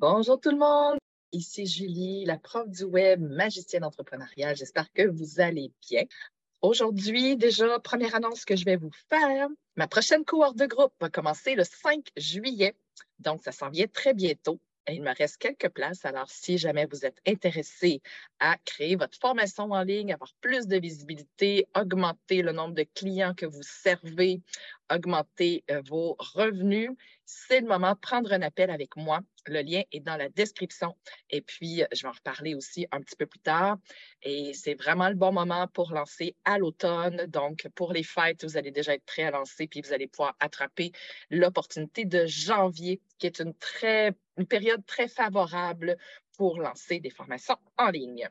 Bonjour tout le monde, ici Julie, la prof du web, magicienne entrepreneuriale. J'espère que vous allez bien. Aujourd'hui, déjà, première annonce que je vais vous faire. Ma prochaine cohorte de groupe va commencer le 5 juillet, donc ça s'en vient très bientôt. Il me reste quelques places, alors si jamais vous êtes intéressé à créer votre formation en ligne, avoir plus de visibilité, augmenter le nombre de clients que vous servez, augmenter euh, vos revenus, c'est le moment de prendre un appel avec moi. Le lien est dans la description et puis je vais en reparler aussi un petit peu plus tard. Et c'est vraiment le bon moment pour lancer à l'automne. Donc, pour les fêtes, vous allez déjà être prêt à lancer puis vous allez pouvoir attraper l'opportunité de janvier, qui est une, très, une période très favorable pour lancer des formations en ligne.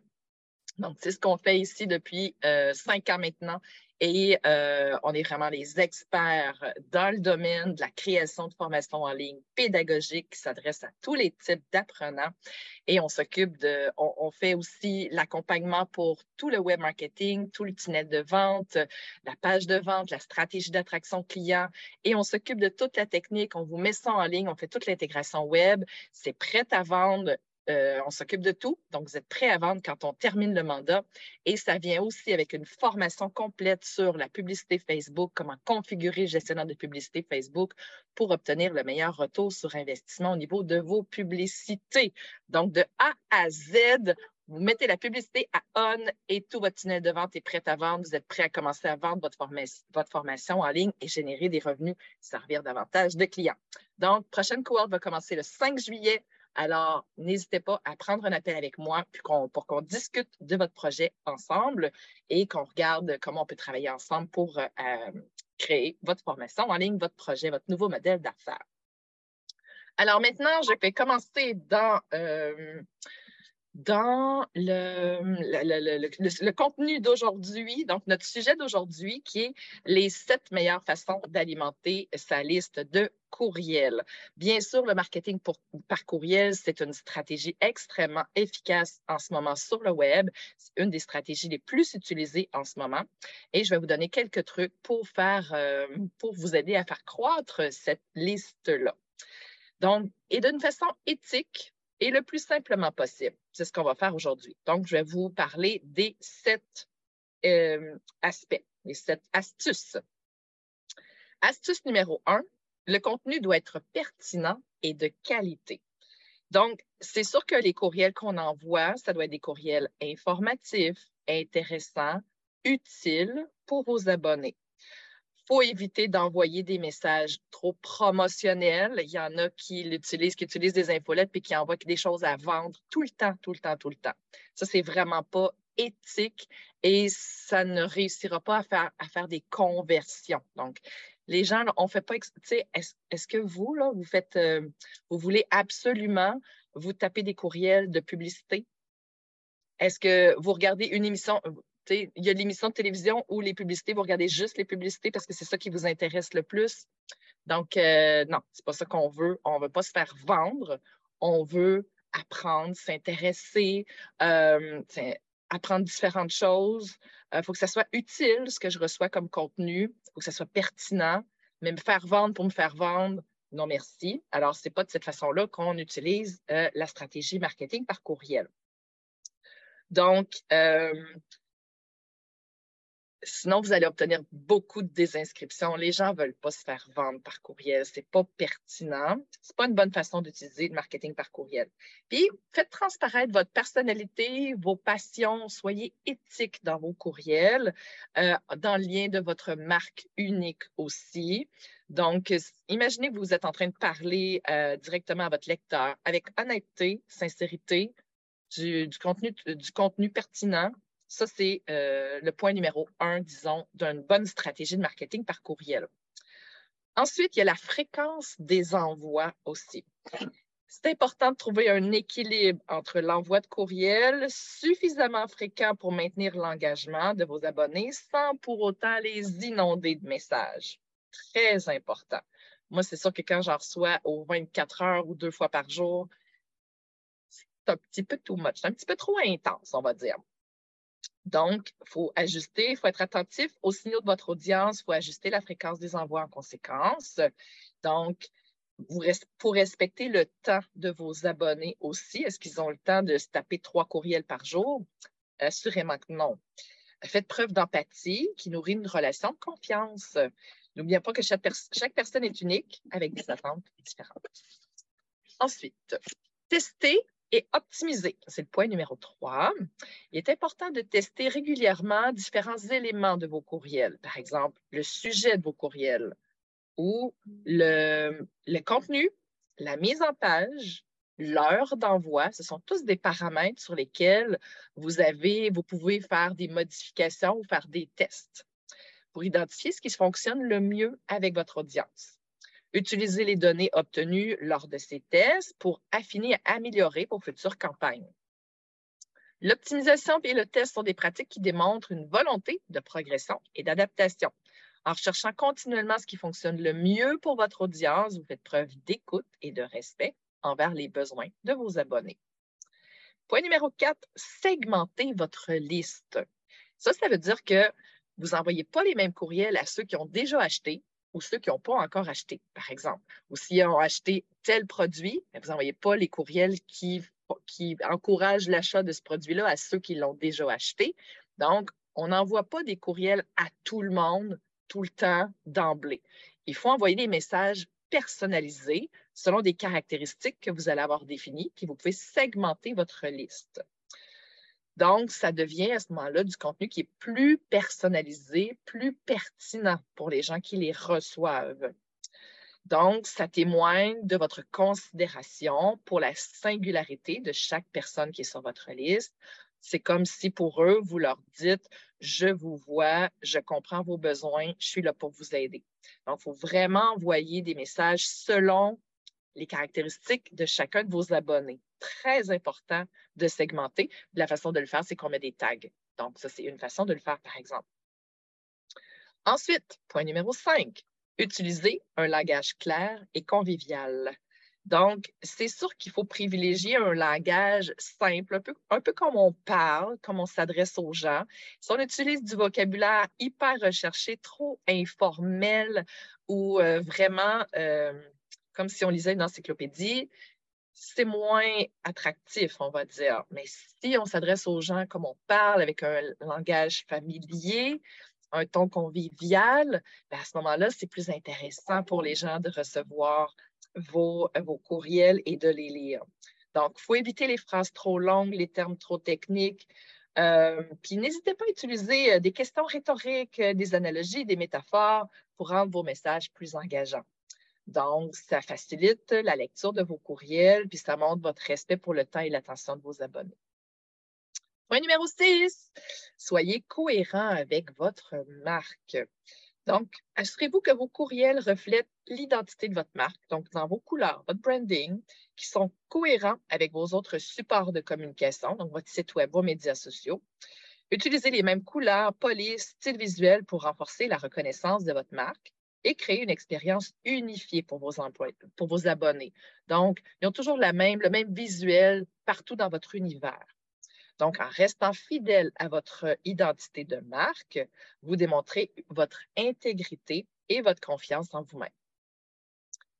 Donc, c'est ce qu'on fait ici depuis euh, cinq ans maintenant et euh, on est vraiment les experts dans le domaine de la création de formations en ligne pédagogique qui s'adresse à tous les types d'apprenants. Et on s'occupe de, on, fait aussi l'accompagnement pour tout le web marketing, tout le tunnel de vente, la page de vente, la stratégie d'attraction client. Et on s'occupe de toute la technique. On vous met ça en ligne, on fait toute l'intégration web. C'est prêt à vendre euh, on s'occupe de tout. Donc, vous êtes prêt à vendre quand on termine le mandat. Et ça vient aussi avec une formation complète sur la publicité Facebook, comment configurer le gestionnaire de publicité Facebook pour obtenir le meilleur retour sur investissement au niveau de vos publicités. Donc, de A à Z, vous mettez la publicité à on et tout votre tunnel de vente est prêt à vendre. Vous êtes prêt à commencer à vendre votre, formation en ligne et générer des revenus, servir davantage de clients. Donc, prochaine cohorte va commencer le 5 juillet. Alors, n'hésitez pas à prendre un appel avec moi pour qu'on discute de votre projet ensemble et qu'on regarde comment on peut travailler ensemble pour euh, créer votre formation en ligne, votre projet, votre nouveau modèle d'affaires. Alors maintenant, je vais commencer dans euh, dans le, le, contenu d'aujourd'hui, donc notre sujet d'aujourd'hui qui est les sept meilleures façons d'alimenter sa liste de courriels. Bien sûr, le marketing par courriel, c'est une stratégie extrêmement efficace en ce moment sur le web. C'est une des stratégies les plus utilisées en ce moment. Et je vais vous donner quelques trucs pour, faire, euh, pour vous aider à faire croître cette liste-là. Donc, et d'une façon éthique, et le plus simplement possible. C'est ce qu'on va faire aujourd'hui. Donc, je vais vous parler des sept euh, aspects, les sept astuces. Astuce numéro un, le contenu doit être pertinent et de qualité. Donc, c'est sûr que les courriels qu'on envoie, ça doit être des courriels informatifs, intéressants, utiles pour vos abonnés faut éviter d'envoyer des messages trop promotionnels. Il y en a qui l'utilisent, qui utilisent des infolettes puis qui envoient des choses à vendre tout le temps, tout le temps, tout le temps. Ça, c'est vraiment pas éthique et ça ne réussira pas à faire, à faire des conversions. Donc, les gens, on ne fait pas. Est-ce est que vous, là, vous faites, euh, vous voulez absolument vous taper des courriels de publicité? Est-ce que vous regardez une émission, il y a l'émission de télévision où les publicités, vous regardez juste les publicités parce que c'est ça qui vous intéresse le plus. Donc, euh, non, c'est pas ça qu'on veut. On ne veut pas se faire vendre. On veut apprendre, s'intéresser, euh, apprendre différentes choses. Il euh, faut que ça soit utile, ce que je reçois comme contenu. Il faut que ça soit pertinent. Mais me faire vendre pour me faire vendre, non merci. Alors, ce n'est pas de cette façon-là qu'on utilise la stratégie marketing par courriel. Donc, Sinon, vous allez obtenir beaucoup de désinscriptions. Les gens ne veulent pas se faire vendre par courriel. Ce n'est pas pertinent. Ce n'est pas une bonne façon d'utiliser le marketing par courriel. Puis, faites transparaître votre personnalité, vos passions. Soyez éthique dans vos courriels, euh, dans le lien de votre marque unique aussi. Donc, imaginez que vous êtes en train de parler euh, directement à votre lecteur avec honnêteté, sincérité, du, contenu, du contenu pertinent, ça, c'est euh, le point numéro un, disons, d'une bonne stratégie de marketing par courriel. Ensuite, il y a la fréquence des envois aussi. C'est important de trouver un équilibre entre l'envoi de courriel suffisamment fréquent pour maintenir l'engagement de vos abonnés sans pour autant les inonder de messages. Très important. Moi, c'est sûr que quand j'en reçois aux 24 heures ou deux fois par jour, c'est un petit peu too much, c'est un petit peu trop intense, on va dire. Donc, il faut ajuster, il faut être attentif aux signaux de votre audience, il faut ajuster la fréquence des envois en conséquence. Donc, pour respecter le temps de vos abonnés aussi, est-ce qu'ils ont le temps de se taper trois courriels par jour? Assurément que non. Faites preuve d'empathie qui nourrit une relation de confiance. N'oubliez pas que chaque, chaque, personne est unique avec des attentes différentes. Ensuite, tester et optimiser. C'est le point numéro 3. Il est important de tester régulièrement différents éléments de vos courriels. Par exemple, le sujet de vos courriels ou le, le contenu, la mise en page, l'heure d'envoi. Ce sont tous des paramètres sur lesquels vous avez, vous pouvez faire des modifications ou faire des tests pour identifier ce qui fonctionne le mieux avec votre audience. Utilisez les données obtenues lors de ces tests pour affiner et améliorer vos futures campagnes. L'optimisation et le test sont des pratiques qui démontrent une volonté de progression et d'adaptation. En recherchant continuellement ce qui fonctionne le mieux pour votre audience, vous faites preuve d'écoute et de respect envers les besoins de vos abonnés. Point numéro 4, segmentez votre liste. Ça, ça veut dire que vous n'envoyez pas les mêmes courriels à ceux qui ont déjà acheté ou ceux qui n'ont pas encore acheté, par exemple. Ou s'ils ont acheté tel produit, vous n'envoyez pas les courriels qui, qui encouragent l'achat de ce produit-là à ceux qui l'ont déjà acheté. Donc, on n'envoie pas des courriels à tout le monde tout le temps d'emblée. Il faut envoyer des messages personnalisés selon des caractéristiques que vous allez avoir définies, puis vous pouvez segmenter votre liste. Donc, ça devient à ce moment-là du contenu qui est plus personnalisé, plus pertinent pour les gens qui les reçoivent. Donc, ça témoigne de votre considération pour la singularité de chaque personne qui est sur votre liste. C'est comme si pour eux, vous leur dites, je vous vois, je comprends vos besoins, je suis là pour vous aider. Donc, il faut vraiment envoyer des messages selon les caractéristiques de chacun de vos abonnés. Très important de segmenter. La façon de le faire, c'est qu'on met des tags. Donc, ça, c'est une façon de le faire, par exemple. Ensuite, point numéro 5, utiliser un langage clair et convivial. Donc, c'est sûr qu'il faut privilégier un langage simple, un peu, comme on parle, comme on s'adresse aux gens. Si on utilise du vocabulaire hyper recherché, trop informel ou euh, vraiment euh, comme si on lisait une encyclopédie, c'est moins attractif, on va dire. Mais si on s'adresse aux gens comme on parle, avec un langage familier, un ton convivial, ben, à ce moment-là, c'est plus intéressant pour les gens de recevoir vos, vos courriels et de les lire. Donc, il faut éviter les phrases trop longues, les termes trop techniques. Euh, puis n'hésitez pas à utiliser euh, des questions rhétoriques, euh, des analogies, des métaphores pour rendre vos messages plus engageants. Donc, ça facilite la lecture de vos courriels, puis ça montre votre respect pour le temps et l'attention de vos abonnés. Point numéro 6, soyez cohérent avec votre marque. Donc, assurez-vous que vos courriels reflètent l'identité de votre marque, donc dans vos couleurs, votre branding, qui sont cohérents avec vos autres supports de communication, donc votre site web, vos médias sociaux. Utilisez les mêmes couleurs, polices, style visuel pour renforcer la reconnaissance de votre marque et créer une expérience unifiée pour vos employés, pour vos abonnés. Donc, ils ont toujours la même, le même visuel partout dans votre univers. Donc, en restant fidèle à votre identité de marque, vous démontrez votre intégrité et votre confiance en vous-même.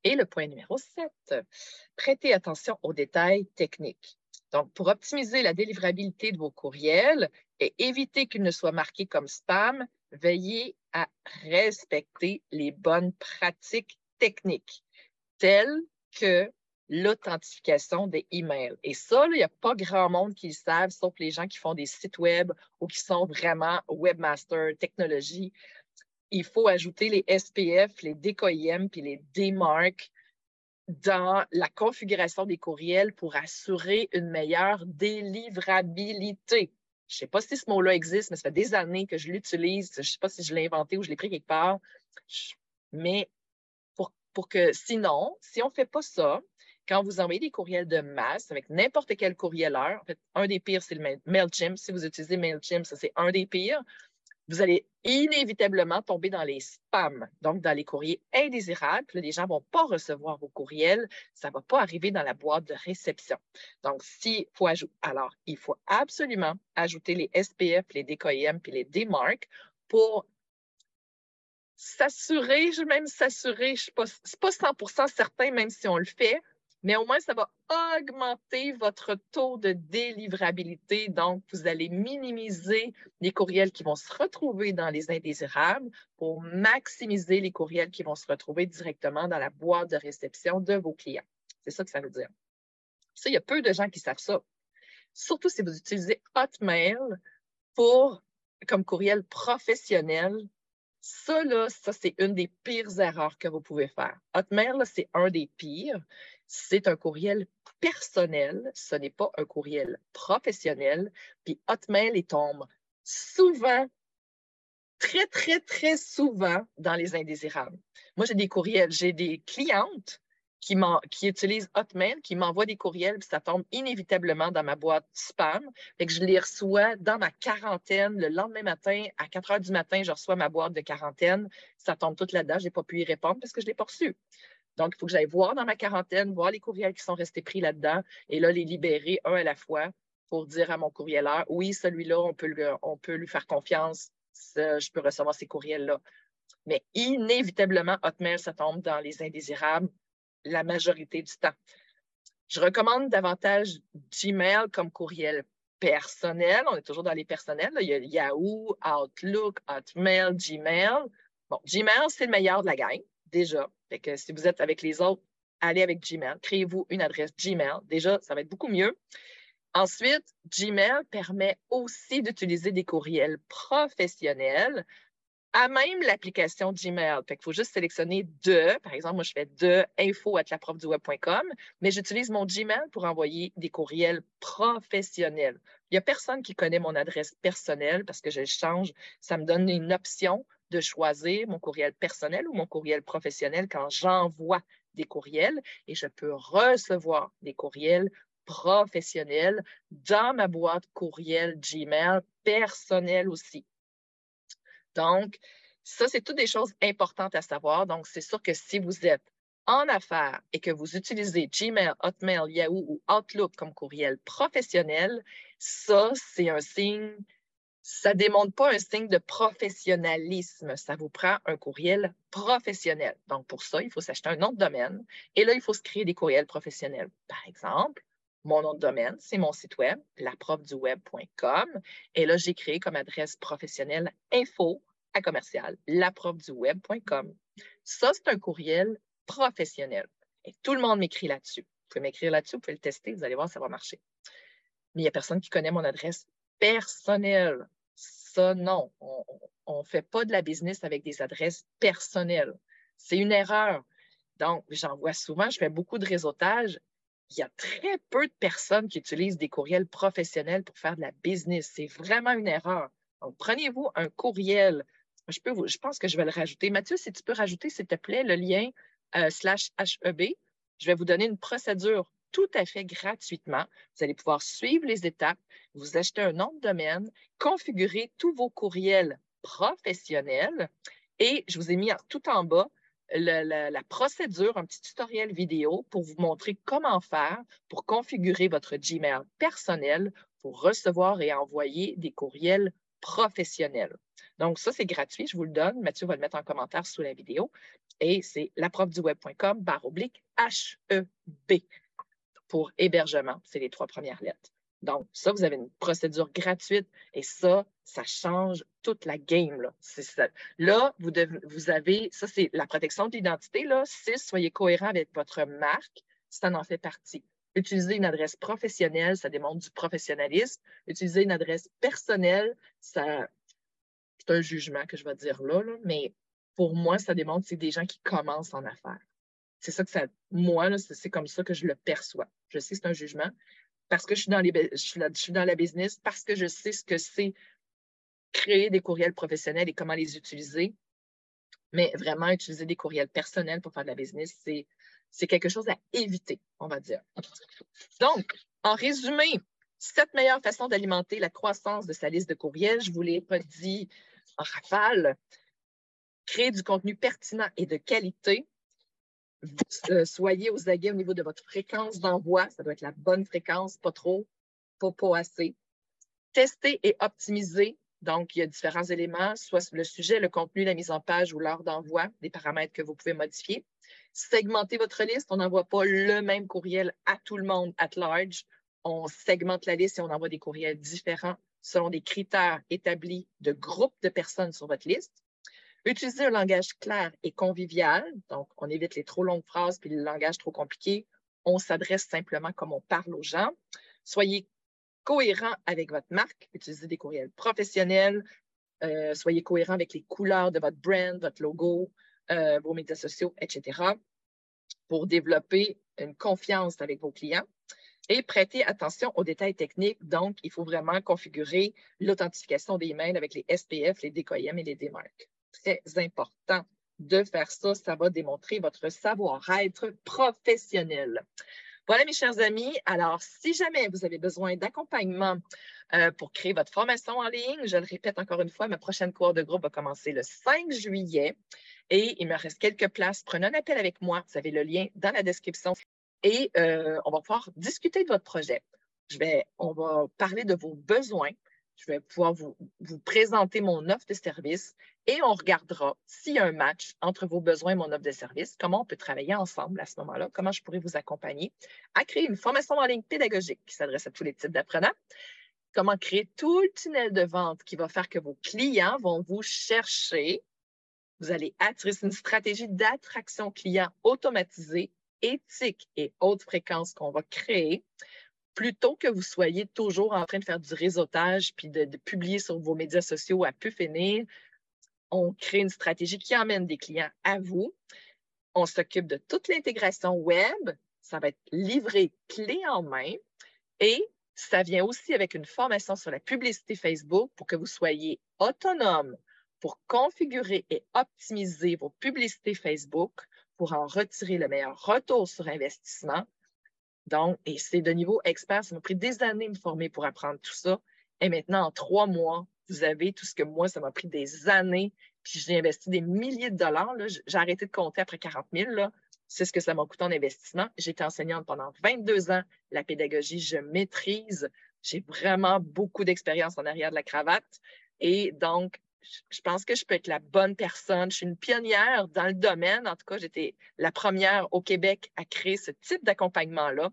Et le point numéro 7, prêtez attention aux détails techniques. Donc, pour optimiser la délivrabilité de vos courriels et éviter qu'ils ne soient marqués comme spam, veillez à respecter les bonnes pratiques techniques, telles que l'authentification des emails. Et ça, il n'y a pas grand monde qui le savent, sauf les gens qui font des sites web ou qui sont vraiment webmaster technologie. Il faut ajouter les SPF, les DKIM puis les DMARC dans la configuration des courriels pour assurer une meilleure délivrabilité. Je sais pas si ce mot-là existe, mais ça fait des années que je l'utilise. Je sais pas si je l'ai inventé ou je l'ai pris quelque part. Mais pour, pour que, sinon, si on fait pas ça, quand vous envoyez des courriels de masse avec n'importe quel courrieleur, en fait, un des pires, c'est le MailChimp. Si vous utilisez MailChimp, ça, c'est un des pires vous allez inévitablement tomber dans les spams, donc dans les courriers indésirables. les gens ne vont pas recevoir vos courriels. Ça ne va pas arriver dans la boîte de réception. Donc, s'il faut ajouter, alors, il faut absolument ajouter les SPF, les DKIM puis les DMARC pour s'assurer, je vais même s'assurer, ce n'est pas, 100% certain, même si on le fait, mais au moins, ça va augmenter votre taux de délivrabilité. Donc, vous allez minimiser les courriels qui vont se retrouver dans les indésirables pour maximiser les courriels qui vont se retrouver directement dans la boîte de réception de vos clients. C'est ça que ça veut dire. Ça, il y a peu de gens qui savent ça. Surtout si vous utilisez Hotmail pour, comme courriel professionnel ça, là, ça, c'est une des pires erreurs que vous pouvez faire. Hotmail, c'est un des pires. C'est un courriel personnel, ce n'est pas un courriel professionnel. Puis Hotmail, il tombe souvent, très, très, très souvent dans les indésirables. Moi, j'ai des courriels, j'ai des clientes qui, utilisent Hotmail, qui m'envoient des courriels, puis ça tombe inévitablement dans ma boîte spam. Fait que je les reçois dans ma quarantaine. Le lendemain matin, à 4 heures du matin, je reçois ma boîte de quarantaine. Ça tombe toute là-dedans. Je n'ai pas pu y répondre parce que je l'ai pas reçu. Donc, il faut que j'aille voir dans ma quarantaine, voir les courriels qui sont restés pris là-dedans et là, les libérer un à la fois pour dire à mon courrieleur, oui, celui-là, on, on peut lui faire confiance. je peux recevoir ces courriels-là. Mais inévitablement, Hotmail, ça tombe dans les indésirables la majorité du temps. Je recommande davantage Gmail comme courriel personnel. On est toujours dans les personnels. Il y a Yahoo, Outlook, Hotmail, Gmail. Bon, Gmail, c'est le meilleur de la gang, déjà. Fait que si vous êtes avec les autres, allez avec Gmail. Créez-vous une adresse Gmail. Déjà, ça va être beaucoup mieux. Ensuite, Gmail permet aussi d'utiliser des courriels professionnels à même l'application Gmail. il faut juste sélectionner de, par exemple, moi je fais de info à web.com, mais j'utilise mon Gmail pour envoyer des courriels professionnels. Il n'y a personne qui connaît mon adresse personnelle parce que je change. Ça me donne une option de choisir mon courriel personnel ou mon courriel professionnel quand j'envoie des courriels et je peux recevoir des courriels professionnels dans ma boîte courriel Gmail personnelle aussi. Donc, ça, c'est toutes des choses importantes à savoir. Donc, c'est sûr que si vous êtes en affaires et que vous utilisez Gmail, Hotmail, Yahoo ou Outlook comme courriel professionnel, ça, c'est un signe, ça ne démontre pas un signe de professionnalisme. Ça vous prend un courriel professionnel. Donc, pour ça, il faut s'acheter un nom de domaine et là, il faut se créer des courriels professionnels. Par exemple, mon nom de domaine, c'est mon site web, laprofduweb.com. Et là, j'ai créé comme adresse professionnelle info à commercial, laprofduweb.com. Ça, c'est un courriel professionnel. Et tout le monde m'écrit là-dessus. Vous pouvez m'écrire là-dessus, vous pouvez le tester, vous allez voir, ça va marcher. Mais il n'y a personne qui connaît mon adresse personnelle. Ça, non. On ne fait pas de la business avec des adresses personnelles. C'est une erreur. Donc, j'en vois souvent, je fais beaucoup de réseautage il y a très peu de personnes qui utilisent des courriels professionnels pour faire de la business. C'est vraiment une erreur. Donc, prenez-vous un courriel. Je, peux pense que je vais le rajouter. Mathieu, si tu peux rajouter, s'il te plaît, le lien euh, slash HEB, je vais vous donner une procédure tout à fait gratuitement. Vous allez pouvoir suivre les étapes, vous achetez un nom de domaine, configurer tous vos courriels professionnels et je vous ai mis tout en bas la, procédure, un petit tutoriel vidéo pour vous montrer comment faire pour configurer votre Gmail personnel pour recevoir et envoyer des courriels professionnels. Donc, ça, c'est gratuit, je vous le donne. Mathieu va le mettre en commentaire sous la vidéo. Et c'est laprofduweb.com barre oblique HEB pour hébergement. C'est les trois premières lettres. Donc, ça, vous avez une procédure gratuite et ça, ça change toute la game. Là, là vous, avez, ça, c'est la protection de l'identité. Six, soyez cohérent avec votre marque, ça en fait partie. Utiliser une adresse professionnelle, ça démontre du professionnalisme. Utiliser une adresse personnelle, ça, c'est un jugement que je vais dire là, là mais pour moi, ça démontre que c'est des gens qui commencent en affaires. C'est ça que ça, moi, c'est comme ça que je le perçois. Je sais que c'est un jugement, parce que je suis, dans la business, parce que je sais ce que c'est créer des courriels professionnels et comment les utiliser. Mais vraiment, utiliser des courriels personnels pour faire de la business, c'est, c'est quelque chose à éviter, on va dire. Donc, en résumé, cette meilleure façon d'alimenter la croissance de sa liste de courriels, je vous l'ai pas dit en rafale, créer du contenu pertinent et de qualité, euh, soyez aux aguets au niveau de votre fréquence d'envoi. Ça doit être la bonne fréquence, pas trop, pas, pas assez. Tester et optimiser Donc, il y a différents éléments, soit le sujet, le contenu, la mise en page ou l'heure d'envoi, des paramètres que vous pouvez modifier. Segmentez votre liste. On n'envoie pas le même courriel à tout le monde at large. On segmente la liste et on envoie des courriels différents selon des critères établis de groupes de personnes sur votre liste. Utilisez un langage clair et convivial. Donc, on évite les trop longues phrases puis le langage trop compliqué. On s'adresse simplement comme on parle aux gens. Soyez cohérent avec votre marque, utilisez des courriels professionnels, euh, soyez cohérent avec les couleurs de votre brand, votre logo, euh, vos médias sociaux, etc., pour développer une confiance avec vos clients. Et prêtez attention aux détails techniques. Donc, il faut vraiment configurer l'authentification des mails avec les SPF, les DKIM et les DMARC. Très important de faire ça. Ça va démontrer votre savoir-être professionnel. Voilà, mes chers amis. Alors, si jamais vous avez besoin d'accompagnement euh, pour créer votre formation en ligne, je le répète encore une fois, ma prochaine cours de groupe va commencer le 5 juillet et il me reste quelques places. Prenez un appel avec moi. Vous avez le lien dans la description et euh, on va pouvoir discuter de votre projet. Je vais, on va parler de vos besoins. Je vais pouvoir vous, vous présenter mon offre de service et on regardera s'il y a un match entre vos besoins et mon offre de service, comment on peut travailler ensemble à ce moment-là, comment je pourrais vous accompagner à créer une formation en ligne pédagogique qui s'adresse à tous les types d'apprenants, comment créer tout le tunnel de vente qui va faire que vos clients vont vous chercher. Vous allez attirer une stratégie d'attraction client automatisée, éthique et haute fréquence qu'on va créer plutôt que vous soyez toujours en train de faire du réseautage puis de, publier sur vos médias sociaux à peu finir, on crée une stratégie qui emmène des clients à vous. On s'occupe de toute l'intégration web. Ça va être livré clé en main. Et ça vient aussi avec une formation sur la publicité Facebook pour que vous soyez autonome pour configurer et optimiser vos publicités Facebook pour en retirer le meilleur retour sur investissement. Donc, et c'est de niveau expert. Ça m'a pris des années de me former pour apprendre tout ça. Et maintenant, en trois mois, vous avez tout ce que moi, ça m'a pris des années, puis j'ai investi des milliers de dollars. J'ai arrêté de compter après 40 000. C'est ce que ça m'a coûté en investissement. J'étais enseignante pendant 22 ans. La pédagogie, je maîtrise. J'ai vraiment beaucoup d'expérience en arrière de la cravate. Et donc, je pense que je peux être la bonne personne. Je suis une pionnière dans le domaine. En tout cas, j'étais la première au Québec à créer ce type d'accompagnement-là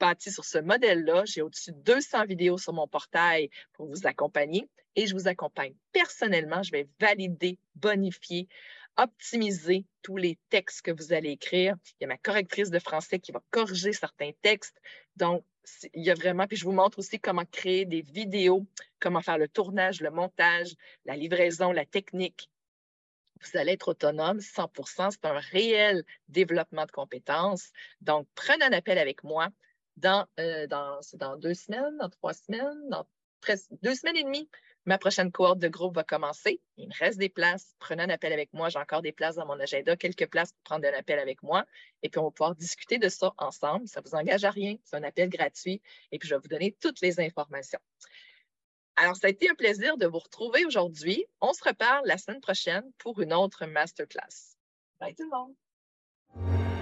bâti sur ce modèle-là. J'ai au-dessus de 200 vidéos sur mon portail pour vous accompagner et je vous accompagne personnellement. Je vais valider, bonifier, optimiser tous les textes que vous allez écrire. Il y a ma correctrice de français qui va corriger certains textes. Donc, il y a vraiment, puis je vous montre aussi comment créer des vidéos, comment faire le tournage, le montage, la livraison, la technique. Vous allez être autonome 100% C'est un réel développement de compétences. Donc, prenez un appel avec moi dans, euh, dans, dans deux semaines, dans trois semaines, dans presque deux semaines et demie. Ma prochaine cohorte de groupe va commencer. Il me reste des places. Prenez un appel avec moi. J'ai encore des places dans mon agenda, quelques places pour prendre un appel avec moi. Et puis, on va pouvoir discuter de ça ensemble. Ça ne vous engage à rien. C'est un appel gratuit. Et puis, je vais vous donner toutes les informations. Alors, ça a été un plaisir de vous retrouver aujourd'hui. On se reparle la semaine prochaine pour une autre masterclass. Bye tout le monde!